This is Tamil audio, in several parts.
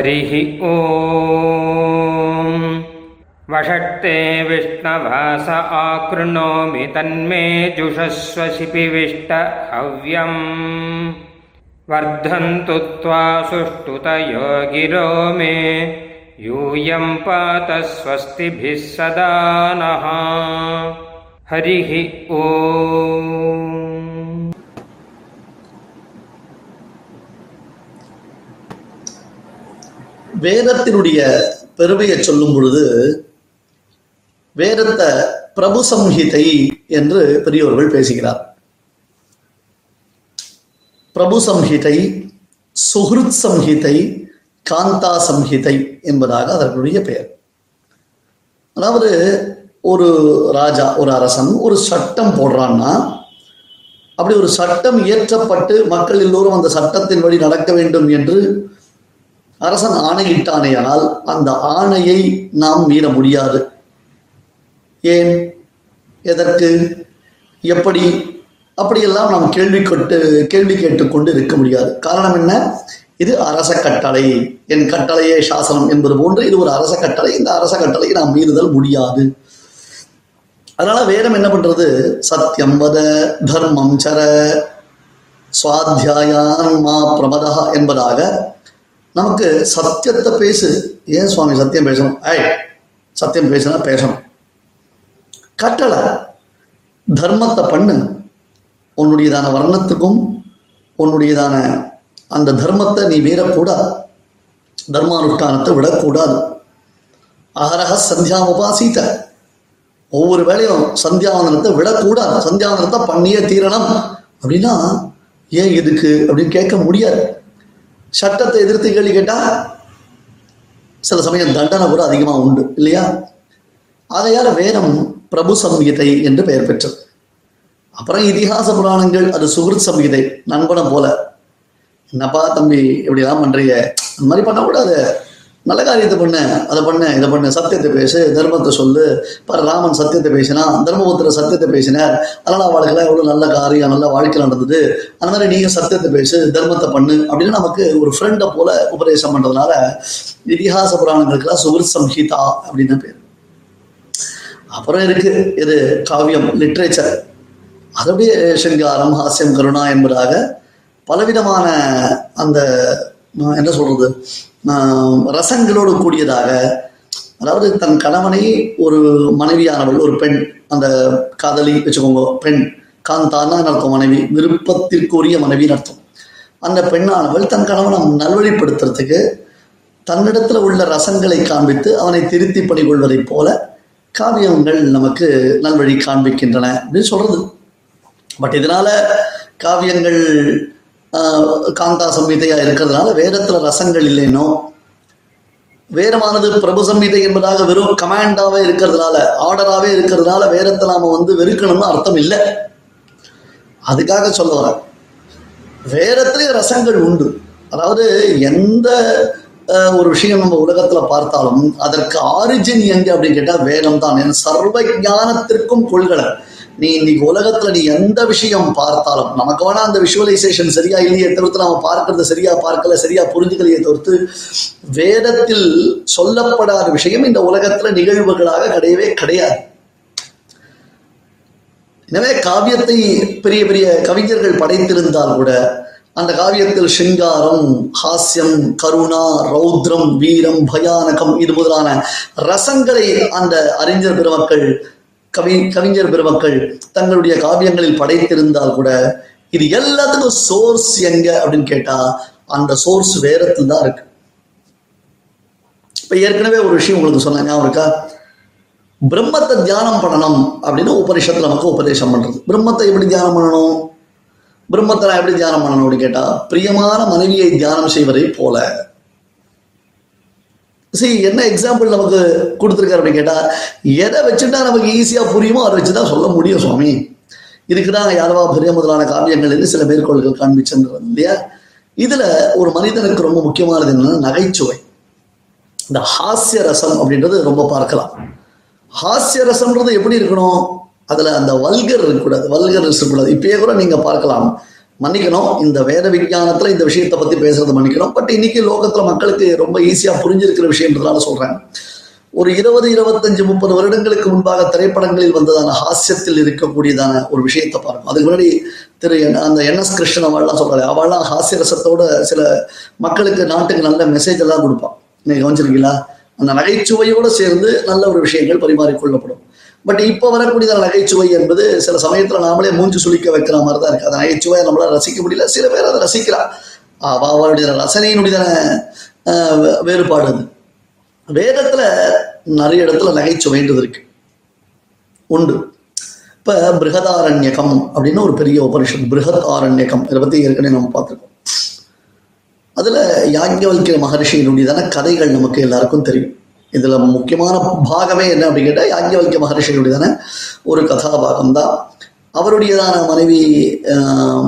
हरिः ॐ वषट्ते विष्णवास आकृणोमि तन्मे जुषस्व शिपिविष्ट हव्यम्। वर्धन्तु त्वा सुष्ठुतयो गिरो मे। यूयं पात स्वस्तिभिः सदा नः। हरिः ॐ வேதத்தினுடைய பெருமையை சொல்லும் பொழுது வேதத்தை பிரபு சம்ஹிதை என்று பெரியோர்கள் பேசுகிறார். பிரபு சம்ஹிதை சுஹ்ருத் சம்ஹிதை காந்தா சம்ஹிதை என்பதாக அதற்குரிய பெயர். அதாவது ஒரு ராஜா ஒரு அரசன் ஒரு சட்டம் போடுறான்னா அப்படி ஒரு சட்டம் இயற்றப்பட்டு மக்கள் எல்லோரும் அந்த சட்டத்தின் வழி நடக்க வேண்டும் என்று அரசன் ஆணையிட்டானேயானால் அந்த ஆணையை நாம் மீற முடியாது. ஏன்? எதற்கு? எப்படி? அப்படியெல்லாம் நாம் கேள்வி கொட்டு கேள்வி கேட்டுக்கொண்டு இருக்க முடியாது. காரணம் என்ன? இது அரச கட்டளை. என் கட்டளையே சாசனம் என்பது போன்று இது ஒரு அரச கட்டளை. இந்த அரச கட்டளையை நாம் மீறுதல் முடியாது. அதனால வேதம் என்ன பண்றது? சத்தியம் வத தர்மம் சர சுவாத்தியாயான் மா பிரமதா என்பதாக நமக்கு சத்தியத்தை பேசு. ஏன் சுவாமி சத்தியம் பேசணும்? ஐய் சத்தியம் பேசுனா பேசணும். கட்டளை. தர்மத்தை பண்ணு. உன்னுடையதான வர்ணத்துக்கும் உன்னுடையதான அந்த தர்மத்தை நீ மீறக்கூடாது. தர்மானுஷ்டானத்தை விடக்கூடாது. அகரக சந்தியாம் உபாசித்த ஒவ்வொரு வேலையும் சந்தியாவந்தனத்தை விடக்கூடாது. சந்தியாவந்தனத்தை பண்ணியே தீரணும். அப்படின்னா ஏன் இதுக்கு? அப்படின்னு கேட்க முடியாது. சட்டத்தை எதிர்த்து கேள்வி கேட்டா சில சமயம் தண்டனை கூட அதிகமாக உண்டு இல்லையா? ஆகையால் வேதம் பிரபு சம்ஹிதை என்று பெயர் பெற்றது. அப்புறம் இதிகாச புராணங்கள் அது சுகிருத் சம்ஹிதை நண்பனை போல. என்னப்பா தம்பி இப்படிலாம் பண்றீங்க? அந்த மாதிரி பண்ணக்கூடாது. நல்ல காரியத்தை பண்ண அதை பண்ண இதை பண்ண சத்தியத்தை பேசு தர்மத்தை சொல்லு. பாரு ராமன் சத்தியத்தை பேசினா தர்மபுத்திர சத்தியத்தை பேசினார். அதனால் அவளுக்கெல்லாம் எவ்வளோ நல்ல காரியம் நல்ல வாழ்க்கை நடந்தது. அந்த மாதிரி நீங்க சத்தியத்தை பேசு தர்மத்தை பண்ணு அப்படின்னு நமக்கு ஒரு ஃப்ரெண்டை போல உபதேசம் பண்ணுறதுனால இதிகாச புராணங்களுக்கெல்லாம் சுகிருத் சம்ஹிதா அப்படின்னு பேர். அப்புறம் இருக்கு இது காவியம் லிட்ரேச்சர் அது அப்படியே சிங்காரம் ஹாஸ்யம் கருணா என்பதாக பலவிதமான அந்த என்ன சொல்றது? ரசங்களோடு கூடியதாக அதாவது தன் கணவனை ஒரு மனைவியானவள் ஒரு பெண் அந்த காதலி வச்சுக்கோங்க பெண் காந்தானா நடத்தும் மனைவி விருப்பத்திற்குரிய மனைவி நடத்தும் அந்த பெண்ணானவள் தன் கணவனை நல்வழிப்படுத்துறதுக்கு தன்னிடத்துல உள்ள ரசங்களை காண்பித்து அவனை திருத்தி பணிகொள்வதைப் போல காவியங்கள் நமக்கு நல்வழி காண்பிக்கின்றன அப்படின்னு சொல்றது. பட் இதனால காவியங்கள் காந்தா சம்ஹிதையா இருக்கிறதுனால வேதத்துல ரசங்கள் இல்லைனோ வேதமானது பிரபு சம்ஹிதை என்பதாக வெறும் கமாண்டாவே இருக்கிறதுனால ஆர்டராகவே இருக்கிறதுனால வேதத்தை நாம வந்து வெறுக்கணும்னு அர்த்தம் இல்லை. அதுக்காக சொல்ல வரேன். வேதத்திலே ரசங்கள் உண்டு. அதாவது எந்த ஒரு விஷயம் நம்ம உலகத்துல பார்த்தாலும் அதற்கு ஆரிஜின் எங்க அப்படின்னு கேட்டா வேதம் தான் என் சர்வ ஞானத்திற்கும் கொள்கலை நீ இன்னைக்கு உலகத்துல நீ எந்த விஷயம் பார்த்தாலும் நமக்கு வேணா அந்த விஷுவலைசேஷன் சரியா இல்லையே தவிர்த்து நாம பார்க்கறது சரியா பார்க்கல சரியா புரிஞ்சுக்கலையே தவிர்த்து வேதத்தில் சொல்லப்படாத விஷயம் இந்த உலகத்துல நிகழ்வுகளாக கிடையவே கிடையாது. எனவே காவியத்தை பெரிய பெரிய கவிஞர்கள் படைத்திருந்தால் கூட அந்த காவியத்தில் சிங்காரம் ஹாஸ்யம் கருணா ரௌத்ரம் வீரம் பயானகம் இது முதலான ரசங்களை அந்த அறிஞர் பெருமக்கள் கவி கவிஞர் பெருமக்கள் தங்களுடைய காவியங்களில் படைத்திருந்தால் கூட இது எல்லாத்துக்கும் சோர்ஸ் எங்க அப்படின்னு கேட்டா அந்த சோர்ஸ் வேதத்தில் தான் இருக்கு. இப்ப ஏற்கனவே ஒரு விஷயம் உங்களுக்கு சொன்னேன் ஞாபகம் இருக்கா? பிரம்மத்தை தியானம் பண்ணணும் அப்படின்னு உபனிஷத்துல நமக்கு உபதேசம் பண்றது. பிரம்மத்தை எப்படி தியானம் பண்ணணும்? பிரம்மத்தை நான் எப்படி தியானம் பண்ணணும் அப்படின்னு கேட்டா பிரியமான மனைவியை தியானம் செய்வதை போல சரி என்ன எக்ஸாம்பிள் நமக்கு கொடுத்துருக்காரு அப்படின்னு கேட்டால் எதை வச்சுட்டா நமக்கு ஈஸியாக புரியுமோ அதை வச்சு தான் சொல்ல முடியும் சுவாமி. இதுக்கு தான் யாரவா பெரிய முதலான காவியங்கள் என்று சில மேற்கோள்கள் காண்பிச்சுன்றது இல்லையா? இதுல ஒரு மனிதனுக்கு ரொம்ப முக்கியமானது என்னன்னா நகைச்சுவை. இந்த ஹாஸ்ய ரசம் அப்படின்றது ரொம்ப பார்க்கலாம். ஹாஸ்ய ரசம்ன்றது எப்படி இருக்கணும்? அதுல அந்த வல்கர் இருக்கக்கூடாது. வல்கர் இருக்கக்கூடாது. இப்பயே கூட நீங்க பார்க்கலாம். மன்னிக்கணும். இந்த வேத விஞ்ஞானத்துல இந்த விஷயத்தை பத்தி பேசுறது மன்னிக்கணும். பட் இன்னைக்கு லோகத்துல மக்களுக்கு ரொம்ப ஈஸியா புரிஞ்சிருக்கிற விஷயம்ன்றதுனால சொல்றேன். ஒரு இருபது இருபத்தஞ்சு முப்பது வருடங்களுக்கு முன்பாக திரைப்படங்களில் வந்ததான ஹாஸ்யத்தில் இருக்கக்கூடியதான ஒரு விஷயத்தை பாருங்க அதுக்கு முன்னாடி திரு என்- அந்த என் எஸ் கிருஷ்ணன் அவள்லாம் சொல்றாரு அவள்லாம் ஹாஸ்ய ரசத்தோட சில மக்களுக்கு நாட்டுக்கு நல்ல மெசேஜ் எல்லாம் கொடுப்பான். நீங்க கவனிச்சிருக்கீங்களா? அந்த நகைச்சுவையோட சேர்ந்து நல்ல ஒரு விஷயங்கள் பரிமாறிக்கொள்ளப்படும். பட் இப்போ வரக்கூடிய நகைச்சுவை என்பது சில சமயத்துல நாமளே மூஞ்சி சுளிக்க வைக்கிற மாதிரி தான் இருக்கு. அந்த நகைச்சுவையை நம்மளால ரசிக்க முடியல. சில பேர் அதை ரசிக்கிறா. அவருடைய ரசனையினுடைய ஆஹ், வே- வேறுபாடு அது. வேதத்தில் நிறைய இடத்துல நகைச்சுவைன்றது இருக்கு. உண்டு. இப்ப பிருகதாரண்யகம் அப்படின்னு ஒரு பெரிய உபனிஷத் பிருகத் ஆரண்யகம் இதை பத்தி ஏற்கனவே நம்ம பார்த்துருக்கோம். அதுல யாஜ்ஞவல்கிய மகர்ஷியினுடையதான கதைகள் நமக்கு எல்லாருக்கும் தெரியும். இதுல முக்கியமான பாகமே என்ன அப்படின்னு கேட்டா யாஜ்ஞவல்கிய மகரிஷியினுடையதான ஒரு கதாபாகம் தான் அவருடையதான மனைவி ஆஹ்,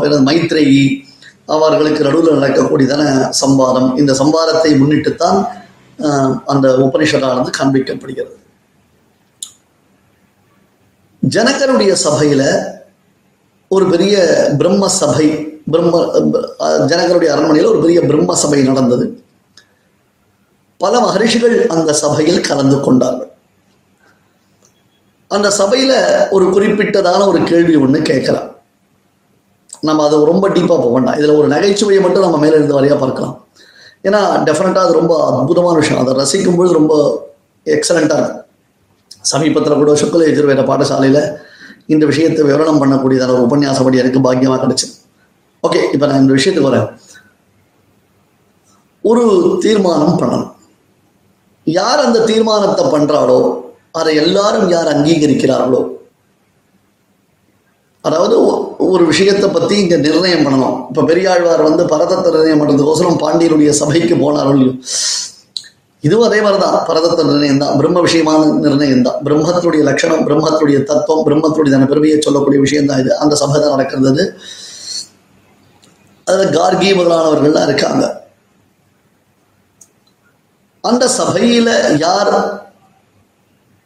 பேர் மைத்ரேயி. அவர்களுக்கு நடுவில் நடக்கக்கூடியதான சம்பாதம் இந்த சம்பாதத்தை முன்னிட்டுத்தான் ஆஹ், அந்த உபனிஷதானது காண்பிக்கப்படுகிறது. ஜனகருடைய சபையில ஒரு பெரிய பிரம்ம சபை பிரம்ம அஹ், ஜனகருடைய அரண்மனையில் ஒரு பெரிய பிரம்ம சபை நடந்தது. பல மகரிஷிகள் அந்த சபையில் கலந்து கொண்டார்கள். அந்த சபையில ஒரு குறிப்பிட்டதான ஒரு கேள்வி ஒன்று கேட்கலாம். நம்ம அதை ரொம்ப டீப்பாக போக வேண்டாம். இதில் ஒரு நகைச்சுவையை மட்டும் நம்ம மேலே இருந்து வரையா பார்க்கலாம். ஏன்னா டெஃபினட்டாக அது ரொம்ப அற்புதமான விஷயம். அதை ரசிக்கும்பொழுது ரொம்ப எக்ஸலண்டா இருக்கும். சமீபத்தில் கூட சுக்கல எதிர்வேத பாடசாலையில் இந்த விஷயத்தை விவரணம் பண்ணக்கூடியதான ஒரு உபன்யாசப்படி எனக்கு பாக்கியமாக கிடைச்சது ஓகே இப்போ நான் இந்த விஷயத்துக்கு வரேன். ஒரு தீர்மானம் பண்ணணும். யார் அந்த தீர்மானத்தை பண்றாளோ அதை எல்லாரும் யார் அங்கீகரிக்கிறார்களோ? அதாவது ஒ- ஒரு விஷயத்தை பத்தி இங்க நிர்ணயம் பண்ணணும். இப்ப பெரியாழ்வார் வந்து பரதத்தை நிர்ணயம் பண்றதுக்கோசரம் பாண்டியருடைய சபைக்கு போனாரோ இல்லையோ? இதுவும் அதே மாதிரிதான். பரதத்த நிர்ணயம் தான் பிரம்ம விஷயமான நிர்ணயம் தான் பிரம்மத்தினுடைய லட்சணம் பிரம்மத்தினுடைய தத்துவம் பிரம்மத்தினுடைய பெருமையை சொல்லக்கூடிய விஷயம் தான் இது. அந்த சபை தான் நடக்கிறது. அது. கார்கி முதலானவர்கள்லாம் இருக்காங்க. அந்த சபையில யார்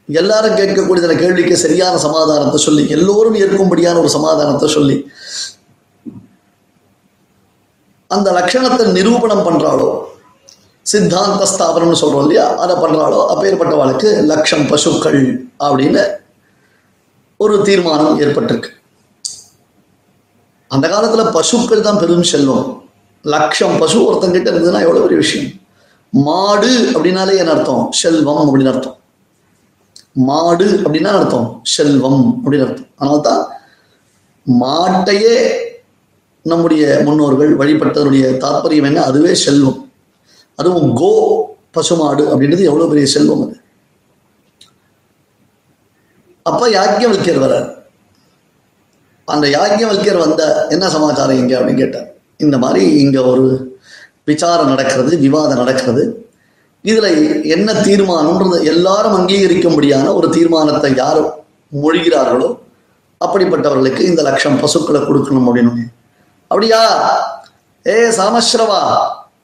எல்லாரும் கேட்கக்கூடிய அந்த கேள்விக்கு சரியான சமாதானத்தை சொல்லி எல்லோரும் ஏற்கும்படியான ஒரு சமாதானத்தை சொல்லி அந்த லட்சணத்தை நிரூபணம் பண்றாளோ சித்தாந்த ஸ்தாபனம்னு சொல்றோம் இல்லையா? அதை பண்றாளோ அப்பேற்பட்டவாளுக்கு லட்சம் பசுக்கள் அப்படின்னு ஒரு தீர்மானம் ஏற்பட்டிருக்கு. அந்த காலத்துல பசுக்கள் தான் பெரும் செல்வம். லட்சம் பசு ஒருத்தங்கிட்ட இருந்ததுன்னா எவ்வளவு பெரிய விஷயம்? மாடு அப்படின்னாலே என்ன அர்த்தம்? செல்வம் அப்படின்னு அர்த்தம். மாடு அப்படின்னா அர்த்தம்? செல்வம் அப்படின்னு அர்த்தம். அதனால தான் மாட்டையே நம்முடைய முன்னோர்கள் வழிபட்டதனுடைய தாற்பயம் என்ன? அதுவே செல்வம். அதுவும் கோ பசுமாடு அப்படின்றது எவ்வளவு பெரிய செல்வம் அது. அப்ப யாக்கியவல்யர் வர்றார். அந்த யாக்கியவல்யர் வந்த என்ன சமாச்சாரம் இங்க அப்படின்னு கேட்டார். இந்த மாதிரி இங்க ஒரு விசாரம் நடக்கிறது விவாதம் நடக்கிறது. இதுல என்ன தீர்மானம்ன்றது எல்லாரும் அங்கீகரிக்கும்படியான ஒரு தீர்மானத்தை யார் மொழிகிறார்களோ அப்படிப்பட்டவர்களுக்கு இந்த லட்சம் பசுக்களை கொடுக்கணும் அப்படின்னு அப்படியா? ஏ சாமஸ்ரவா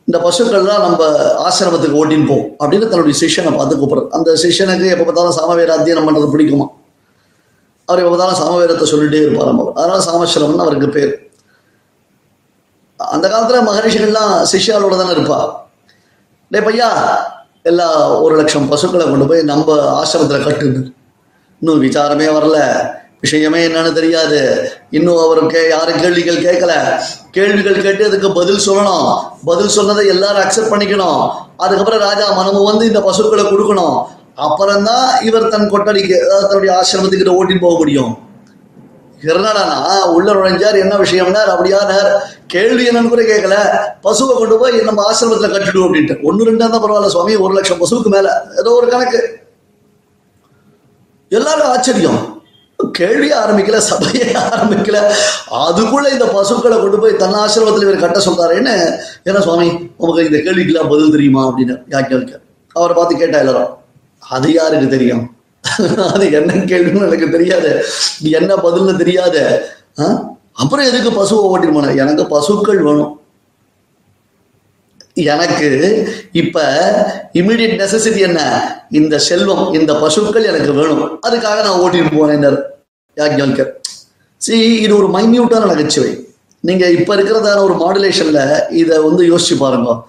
இந்த பசுக்கள்லாம் நம்ம ஆசிரமத்துக்கு ஓட்டின்னு போ அப்படின்னு தன்னுடைய சிஷ்யனை பார்த்து கூப்பிடுறது அந்த சிஷ்யனுக்கு எப்போ பார்த்தாலும் சாமவேர அத்தியனம் பண்ணுறது பிடிக்குமா? அவர் எப்போ பார்த்தாலும் சாமவேரத்தை சொல்லிட்டே இருப்பார் நம்ம அதனால சாமஸ்ரவம்னு அவருக்கு பேர். அந்த காலத்தில் மகரிஷிகள்லாம் சிஷ்யாலோட தானே இருப்பா. டே பையா எல்லா ஒரு லட்சம் பசுக்களை கொண்டு போய் நம்ம ஆசிரமத்தில் கட்டுன்னு இன்னும் விசாரமே வரல. விஷயமே என்னன்னு தெரியாது. இன்னும் அவருக்கு யாரும் கேள்விகள் கேட்கல. கேள்விகள் கேட்டு அதுக்கு பதில் சொல்லணும். பதில் சொன்னதை எல்லாரும் அக்செப்ட் பண்ணிக்கணும். அதுக்கப்புறம் ராஜா மனமு வந்து இந்த பசுக்களை கொடுக்கணும். அப்புறம்தான் இவர் தன் கொட்டடிக்கு அதாவது தன்னுடைய ஆசிரமத்துக்கிட்ட ஓட்டின்னு போக முடியும் என்னடானா உள்ள நுழைஞ்சார் என்ன விஷயம்னார்? அப்படியானார். கேள்வி என்னன்னு கூட கேட்கல. பசுவை கொண்டு போய் நம்ம ஆசிரமத்துல கட்டிடுவோம் அப்படின்ட்டு. ஒன்று ரெண்டா தான் பரவாயில்ல சுவாமி ஒரு லட்சம் பசுவுக்கு மேல. ஏதோ ஒரு கணக்கு. எல்லாரும் ஆச்சரியம். கேள்வியே ஆரம்பிக்கல சபையே ஆரம்பிக்கல. அதுக்குள்ள இந்த பசுக்களை கொண்டு போய் தன் ஆசிரமத்தில் இவர் கட்ட சொல்றாருன்னு என்ன? சுவாமி உமக்கு இந்த கேள்விக்கெல்லாம் பதில் தெரியுமா? அப்படின்னு யாக்கியலுக்கு அவரை பார்த்து கேட்டா எல்லாரும் அது யாருக்கு தெரியும்? அது என்ன கேள்வின்னு எனக்கு தெரியாது. என்ன பதில்னு தெரியாத. ஆ? அப்புறம் எதுக்கு பசுவை ஓட்டிட்டு போன? எனக்கு பசுக்கள் வேணும். எனக்கு இப்ப இமிடியட் நெசசிட்டி என்ன? இந்த செல்வம் இந்த பசுக்கள் எனக்கு வேணும். அதுக்காக நான் ஓட்டிட்டு போனேன் யாக்ஞால்கர் சி இது ஒரு மைன்யூட்டான நகைச்சுவை நீங்க இப்ப இருக்கிறதான ஒரு மாடுலேஷன்ல இதை வந்து யோசிச்சு பாருங்க.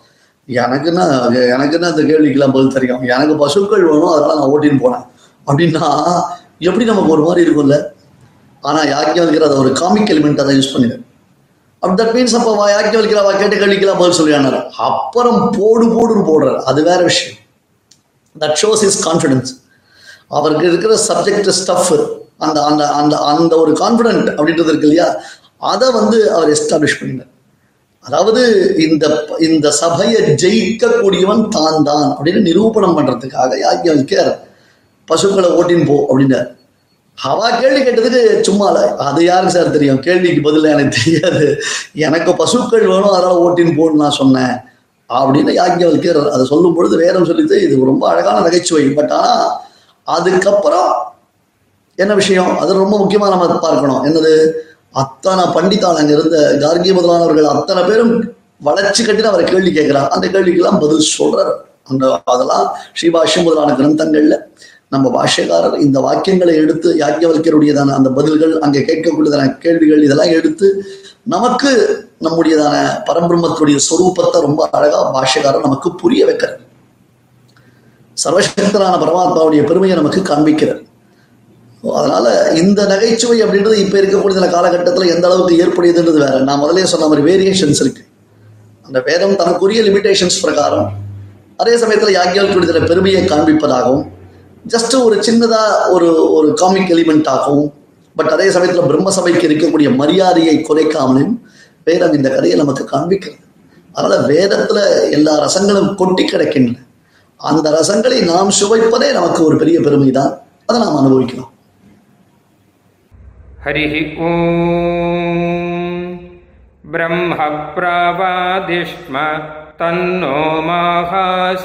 எனக்குன்னா எனக்குன்னா இந்த கேள்விக்கெல்லாம் பதில் தெரியும்? எனக்கு பசுக்கள் வேணும் அதெல்லாம் நான் ஓட்டின்னு போனேன். அப்படின்னா எப்படி நமக்கு ஒரு மாதிரி இருக்கும்ல? ஆனால் யாக்கியம் அதை ஒரு காமிக் எலிமெண்ட் அதை யூஸ் பண்ணிடு. அப்படி தட் மீன்ஸ் அப்போ யாக்கியம் வைக்கிறா கேட்ட கேள்விக்கெல்லாம் பதில் சொல்லியானார். அப்புறம் போடு போடுன்னு போடுறாரு. அது வேற விஷயம். தட் ஷோஸ் இஸ் கான்ஃபிடன்ஸ் அவருக்கு இருக்கிற சப்ஜெக்ட் ஸ்டஃப் அந்த அந்த அந்த அந்த ஒரு கான்ஃபிடென்ட் அப்படின்றது இருக்கு இல்லையா? அதை வந்து அவர் எஸ்டாப்ளிஷ் பண்ணினார். அதாவது இந்த இந்த சபையை ஜெயிக்கக்கூடியவன் தான் தான் அப்படின்னு நிரூபணம் பண்றதுக்காக யாக்கியவல்கர் பசுக்களை ஓட்டின்னு போ அப்படின்னாரு அவா கேள்வி கேட்டதுக்கு சும்மா இல்லை. அது யாருக்கு சார் தெரியும்? கேள்விக்கு பதில் எனக்கு தெரியாது. எனக்கு பசுக்கள் வேணும் அதனால ஓட்டின்னு போன்னு நான் சொன்னேன். அப்படின்னு யாக்கியவல்கர் அதை சொல்லும் பொழுது வேறம் சொல்லிட்டு இது ரொம்ப அழகான நகைச்சுவை. பட் ஆனா அதுக்கப்புறம் என்ன விஷயம்? அது ரொம்ப முக்கியமா நம்ம பார்க்கணும். என்னது? அத்தனை பண்டிதால் அங்க இருந்த கார்கி முதலானவர்கள் அத்தனை பேரும் வளர்ச்சி கட்டி அவரை கேள்வி கேட்கிறார். அந்த கேள்விக்கெல்லாம் பதில் சொல்றார். அந்த அதெல்லாம் ஸ்ரீபாஷ்யம் முதலான கிரந்தங்கள்ல. நம்ம பாஷ்யக்காரர் இந்த வாக்கியங்களை எடுத்து யாக்கியவல்யருடையதான அந்த பதில்கள் அங்கே கேட்கக்கூடியதான கேள்விகள் இதெல்லாம் எடுத்து நமக்கு நம்முடையதான பரம்பிரம்மத்துடைய சொரூபத்தை ரொம்ப அழகா பாஷ்யக்காரர் நமக்கு புரிய வைக்கிறார். சர்வசக்தரான பரமாத்மாவுடைய பெருமையை நமக்கு காண்பிக்கிறார். அதனால இந்த நகைச்சுவை அப்படின்றது இப்ப இருக்கக்கூடிய காலகட்டத்தில் எந்த அளவுக்கு ஏற்புடையதுன்றது வேற. நான் முதலே சொன்ன மாதிரி வேரியேஷன்ஸ் இருக்கு. அந்த வேதம் தனக்குரிய லிமிடேஷன்ஸ் பிரகாரம். அதே சமயத்தில் யாக்கியால் பெருமையை காண்பிப்பதாகவும் ஜஸ்ட் ஒரு சின்னதா ஒரு ஒரு காமிக் எலிமெண்ட்டாகவும் பட் அதே சமயத்தில் பிரம்மசபைக்கு இருக்கக்கூடிய மரியாதையை குறைக்காமலும் வேதம் இந்த கதையை நமக்கு காண்பிக்கிறது அதனால வேதத்துல எல்லா ரசங்களும் கொட்டி கிடக்கின்றன அந்த ரசங்களை நாம் சுவைப்பதே நமக்கு ஒரு பெரிய பெருமை தான் அதை நாம் அனுபவிக்கிறோம் हरिः ॐ ब्रह्मप्रावादिष्म तन्नो माहासीत्